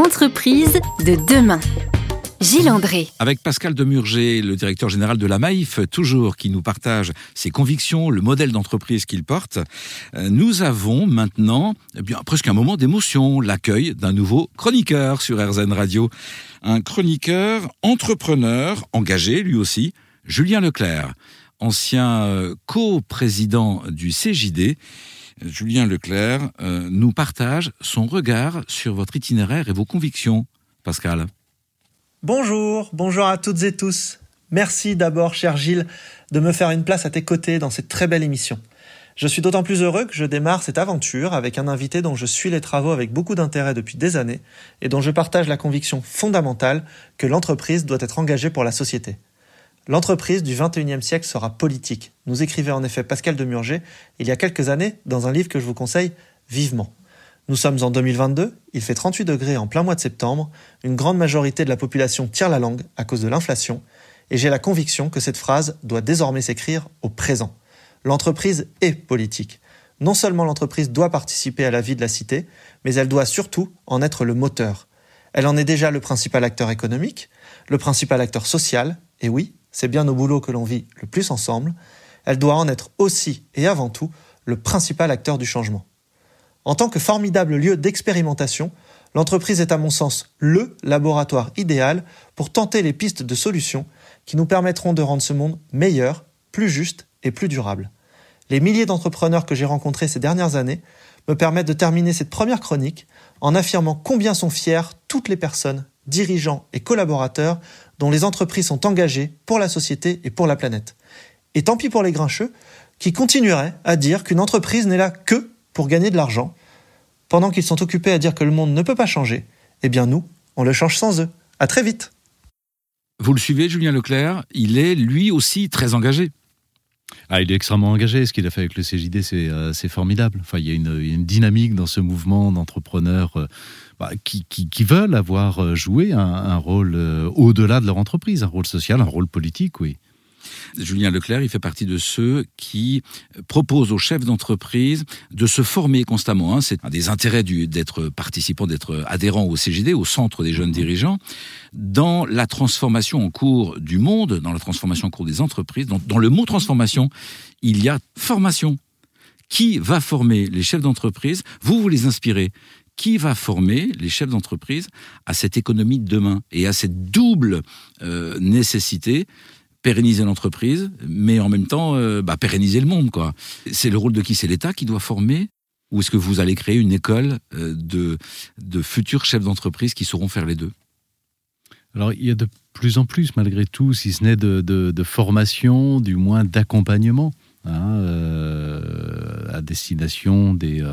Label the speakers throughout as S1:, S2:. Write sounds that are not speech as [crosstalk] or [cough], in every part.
S1: Entreprise de demain. Gilles André.
S2: Avec Pascal Demurger, le directeur général de la Maïf, toujours qui nous partage ses convictions, le modèle d'entreprise qu'il porte, euh, nous avons maintenant eh bien, presque un moment d'émotion, l'accueil d'un nouveau chroniqueur sur RZN Radio. Un chroniqueur entrepreneur, engagé lui aussi, Julien Leclerc, ancien euh, co-président du CJD. Julien Leclerc euh, nous partage son regard sur votre itinéraire et vos convictions. Pascal.
S3: Bonjour, bonjour à toutes et tous. Merci d'abord, cher Gilles, de me faire une place à tes côtés dans cette très belle émission. Je suis d'autant plus heureux que je démarre cette aventure avec un invité dont je suis les travaux avec beaucoup d'intérêt depuis des années et dont je partage la conviction fondamentale que l'entreprise doit être engagée pour la société. L'entreprise du XXIe siècle sera politique, nous écrivait en effet Pascal Demurger il y a quelques années dans un livre que je vous conseille vivement. Nous sommes en 2022, il fait 38 degrés en plein mois de septembre, une grande majorité de la population tire la langue à cause de l'inflation, et j'ai la conviction que cette phrase doit désormais s'écrire au présent. L'entreprise est politique. Non seulement l'entreprise doit participer à la vie de la cité, mais elle doit surtout en être le moteur. Elle en est déjà le principal acteur économique, le principal acteur social, et oui, c'est bien au boulot que l'on vit le plus ensemble, elle doit en être aussi et avant tout le principal acteur du changement. En tant que formidable lieu d'expérimentation, l'entreprise est à mon sens le laboratoire idéal pour tenter les pistes de solutions qui nous permettront de rendre ce monde meilleur, plus juste et plus durable. Les milliers d'entrepreneurs que j'ai rencontrés ces dernières années me permettent de terminer cette première chronique en affirmant combien sont fiers toutes les personnes, dirigeants et collaborateurs dont les entreprises sont engagées pour la société et pour la planète. Et tant pis pour les grincheux qui continueraient à dire qu'une entreprise n'est là que pour gagner de l'argent, pendant qu'ils sont occupés à dire que le monde ne peut pas changer. Eh bien nous, on le change sans eux. À très vite.
S2: Vous le suivez, Julien Leclerc? Il est lui aussi très engagé.
S4: Ah, il est extrêmement engagé. Ce qu'il a fait avec le CJD, c'est euh, formidable. Enfin, il y a une, dynamique dans ce mouvement d'entrepreneurs euh, bah, qui, veulent avoir euh, joué un, rôle au-delà de leur entreprise, un rôle social, un rôle politique, oui.
S2: Julien Leclerc, il fait partie de ceux qui proposent aux chefs d'entreprise de se former constamment. Hein. C'est un des intérêts d'être participant, d'être adhérent au CGD, au centre des jeunes dirigeants, dans la transformation en cours du monde, dans la transformation en cours des entreprises. Dans, le mot transformation, il y a formation. Qui va former les chefs d'entreprise? Vous, vous les inspirez qui va former les chefs d'entreprise à cette économie de demain et à cette double euh, nécessité pérenniser l'entreprise, mais en même temps euh, bah, pérenniser le monde. C'est le rôle de qui? C'est l'État qui doit former? Ou est-ce que vous allez créer une école euh, de, futurs chefs d'entreprise qui sauront faire les deux?
S4: Alors, il y a de plus en plus, malgré tout, si ce n'est de, formation, du moins d'accompagnement, hein, euh, à destination des,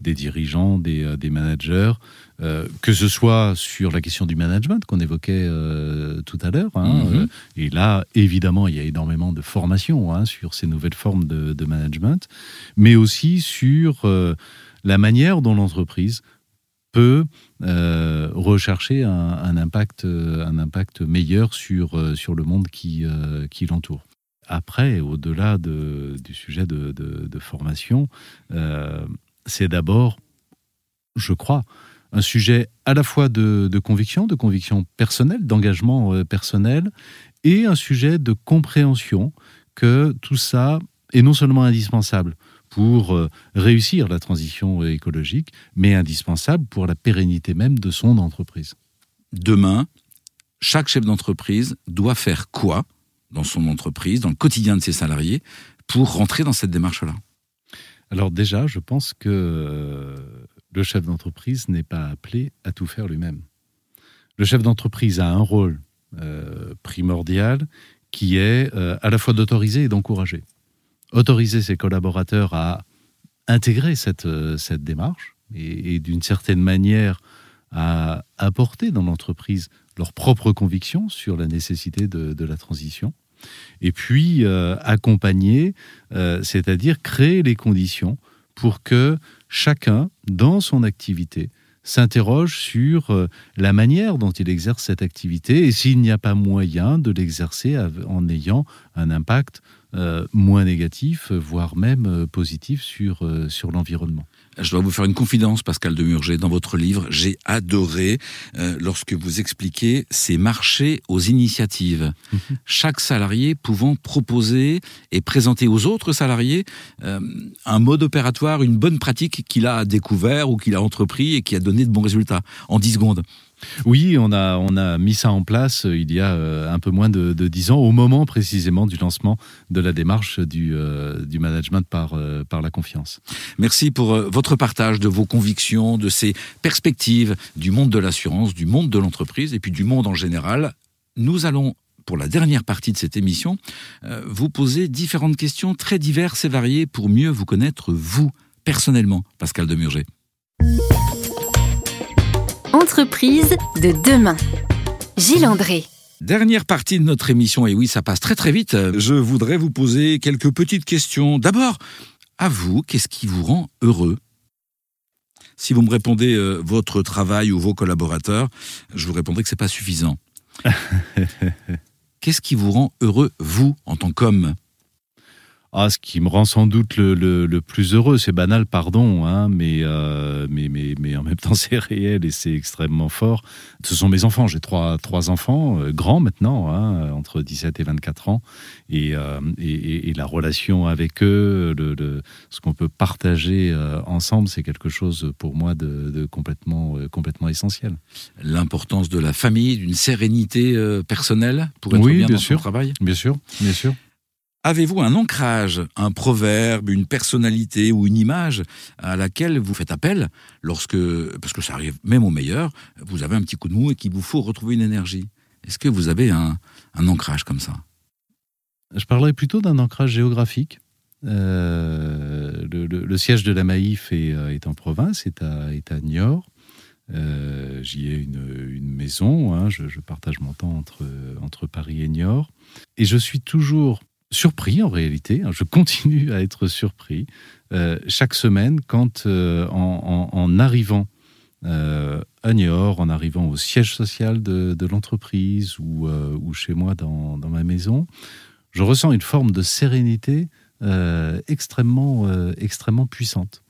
S4: des dirigeants, des, des managers, euh, que ce soit sur la question du management qu'on évoquait euh, tout à l'heure. Hein, mhm. euh, et là, évidemment, il y a énormément de formation hein, sur ces nouvelles formes de, management, mais aussi sur la manière dont l'entreprise peut rechercher un, impact, un impact meilleur sur, sur le monde qui, qui l'entoure. Après, au-delà du sujet de, formation, c'est d'abord, je crois, un sujet à la fois de, conviction, de conviction personnelle, d'engagement euh, personnel, et un sujet de compréhension que tout ça est non seulement indispensable pour euh, réussir la transition écologique, mais indispensable pour la pérennité même de son entreprise.
S2: Demain, chaque chef d'entreprise doit faire quoi dans son entreprise, dans le quotidien de ses salariés, pour rentrer dans cette démarche-là
S4: Alors déjà, je pense que euh, le chef d'entreprise n'est pas appelé à tout faire lui-même. Le chef d'entreprise a un rôle euh, primordial qui est euh, à la fois d'autoriser et d'encourager. Autoriser ses collaborateurs à intégrer cette, cette démarche et, d'une certaine manière à apporter dans l'entreprise leurs propres convictions sur la nécessité de, la transition. Et puis accompagner, c'est-à-dire créer les conditions pour que chacun, dans son activité, s'interroge sur euh, la manière dont il exerce cette activité et s'il n'y a pas moyen de l'exercer en ayant un impact moins négatif, voire même positif sur, sur l'environnement.
S2: Je dois vous faire une confidence, Pascal de Murger. Dans votre livre, j'ai adoré euh, lorsque vous expliquez ces marchés aux initiatives. [laughs] Chaque salarié pouvant proposer et présenter aux autres salariés euh, un mode opératoire, une bonne pratique qu'il a découvert ou qu'il a entrepris et qui a donné de bons résultats en 10 secondes.
S4: Oui, on a, on a mis ça en place euh, il y a euh, un peu moins de, dix ans, au moment précisément du lancement de la démarche du, euh, du management par, par la confiance.
S2: Merci pour votre partage de vos convictions, de ces perspectives du monde de l'assurance, du monde de l'entreprise et puis du monde en général. Nous allons pour la dernière partie de cette émission, vous poser différentes questions très diverses et variées pour mieux vous connaître, vous, personnellement, Pascal Demurger.
S1: Entreprise de demain. Gilles André.
S2: Dernière partie de notre émission, et oui, ça passe très très vite. Je voudrais vous poser quelques petites questions. D'abord, à vous, qu'est-ce qui vous rend heureux? Si vous me répondez euh, votre travail ou vos collaborateurs, je vous répondrai que c'est pas suffisant. [laughs] qu'est-ce qui vous rend heureux, vous, en tant qu'homme?
S4: Ah, ce qui me rend sans doute le, plus heureux, c'est banal, pardon, hein, mais, euh, mais, mais, mais, en même temps [laughs] c'est réel et c'est extrêmement fort. Ce sont mes enfants, j'ai trois, trois enfants, euh, grands maintenant, hein, entre 17 et 24 ans, euh, et, et, la relation avec eux, le, ce qu'on peut partager ensemble, c'est quelque chose pour moi de, complètement, complètement essentiel.
S2: L'importance de la famille, d'une sérénité personnelle pour être bien, dans
S4: sûr,
S2: son travail?
S4: Bien sûr, bien sûr.
S2: Avez-vous un ancrage, un proverbe, une personnalité ou une image à laquelle vous faites appel lorsque, parce que ça arrive même au meilleur, vous avez un petit coup de mou et qu'il vous faut retrouver une énergie? Est-ce que vous avez un, ancrage comme ça?
S4: Je parlerais plutôt d'un ancrage géographique. Euh, le, siège de la Maïf est, euh, en province, est à, est Niort. Euh, j'y ai une, maison, hein. je, je, partage mon temps entre, entre Paris et Niort. Et je suis toujours surpris en réalité. Hein, je continue à être surpris euh, chaque semaine quand, euh, en, arrivant euh, à Niort, en arrivant au siège social de, l'entreprise ou, chez moi dans, ma maison, je ressens une forme de sérénité extrêmement, extrêmement puissante.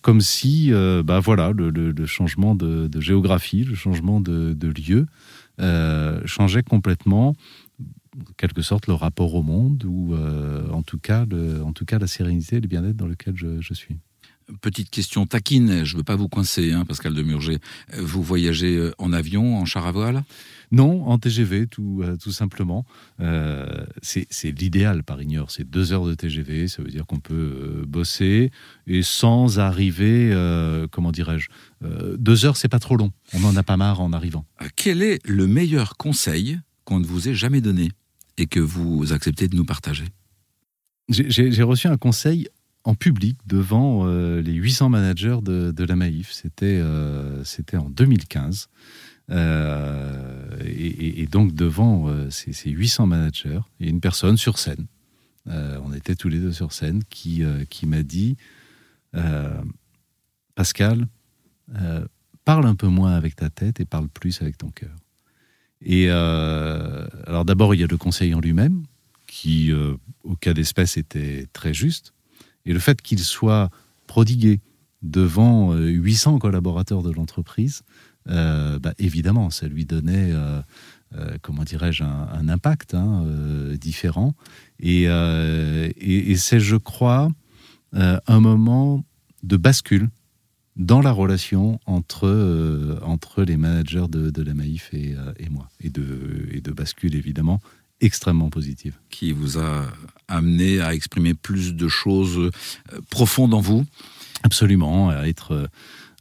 S4: comme si, bah voilà, le, changement de, géographie, le changement de lieu changeait complètement quelque sorte le rapport au monde ou euh, en, tout cas, le, en tout cas la sérénité et le bien-être dans lequel je, suis.
S2: Petite question taquine, je ne veux pas vous coincer, hein, Pascal Demurger. Vous voyagez euh, en avion, en char à voile?
S4: Non, en TGV, tout, euh, tout simplement. c'est l'idéal par ignore. C'est deux heures de TGV, ça veut dire qu'on peut bosser et sans arriver, comment dirais-je, deux heures, c'est pas trop long. On n'en a pas marre en arrivant.
S2: Quel est le meilleur conseil qu'on ne vous ait jamais donné? Et que vous acceptez de nous partager
S4: J'ai reçu un conseil en public devant euh, les 800 managers de, la Maïf. C'était euh, en 2015. Euh, et, donc devant ces, ces, 800 managers, il y a une personne sur scène. on était tous les deux sur scène qui, qui m'a dit Pascal, parle un peu moins avec ta tête et parle plus avec ton cœur. Et euh, alors d'abord, il y a le conseil en lui-même, qui, euh, au cas d'espèce, était très juste. Et le fait qu'il soit prodigué devant 800 euh, collaborateurs de l'entreprise, bah, évidemment, ça lui donnait, comment dirais-je, un, impact hein, différent. Et, et c'est, je crois, un moment de bascule dans la relation entre, euh, entre les managers de, de la Maïf et, euh, et, moi, et de, et de bascule évidemment extrêmement positive.
S2: Qui vous a amené à exprimer plus de choses euh, profondes en vous
S4: Absolument, à être,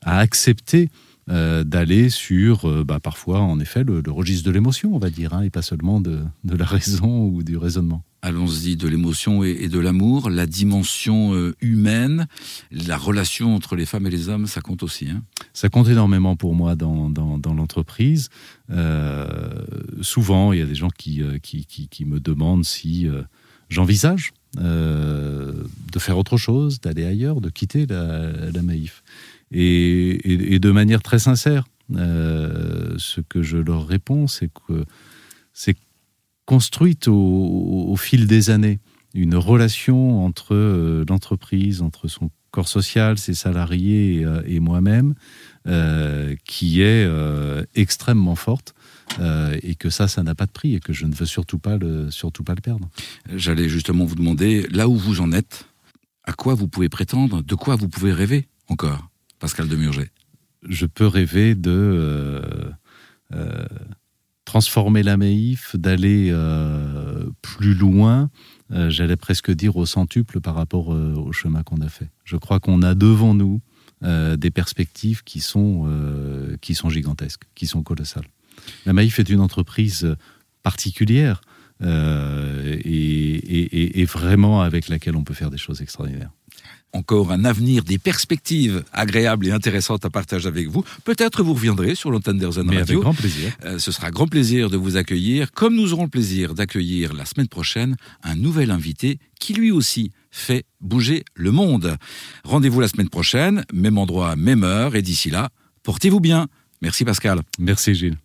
S4: à accepter d'aller sur, bah, parfois, en effet, le, registre de l'émotion, on va dire, hein, et pas seulement de, de la raison ou du raisonnement
S2: allons-y, de l'émotion et, de l'amour, la dimension euh, humaine, la relation entre les femmes et les hommes, ça compte aussi. Hein
S4: ça compte énormément pour moi dans, l'entreprise. Euh, souvent, il y a des gens qui, euh, qui, me demandent si j'envisage de faire autre chose, d'aller ailleurs, de quitter la, Maïf. Et, de manière très sincère, ce que je leur réponds, c'est que c'est construite au, fil des années une relation entre l'entreprise, entre son corps social, ses salariés et, moi-même, qui est extrêmement forte. et que ça, ça n'a pas de prix et que je ne veux surtout pas le, surtout pas le perdre.
S2: J'allais justement vous demander, là où vous en êtes, à quoi vous pouvez prétendre, de quoi vous pouvez rêver encore, Pascal Demurger
S4: Je peux rêver de euh, euh, transformer la Maïf, d'aller euh, plus loin, j'allais presque dire au centuple par rapport au chemin qu'on a fait. Je crois qu'on a devant nous des perspectives qui sont, qui sont gigantesques, qui sont colossales. La Maïf est une entreprise particulière euh, et, vraiment avec laquelle on peut faire des choses extraordinaires
S2: encore un avenir, des perspectives agréables et intéressantes à partager avec vous. Peut-être vous reviendrez sur l'antenne d'Airzen Radio.
S4: avec grand plaisir.
S2: Euh, ce sera grand plaisir de vous accueillir, comme nous aurons le plaisir d'accueillir la semaine prochaine un nouvel invité qui lui aussi fait bouger le monde. Rendez-vous la semaine prochaine, même endroit, même heure, et d'ici là, portez-vous bien. Merci Pascal.
S4: Merci Gilles.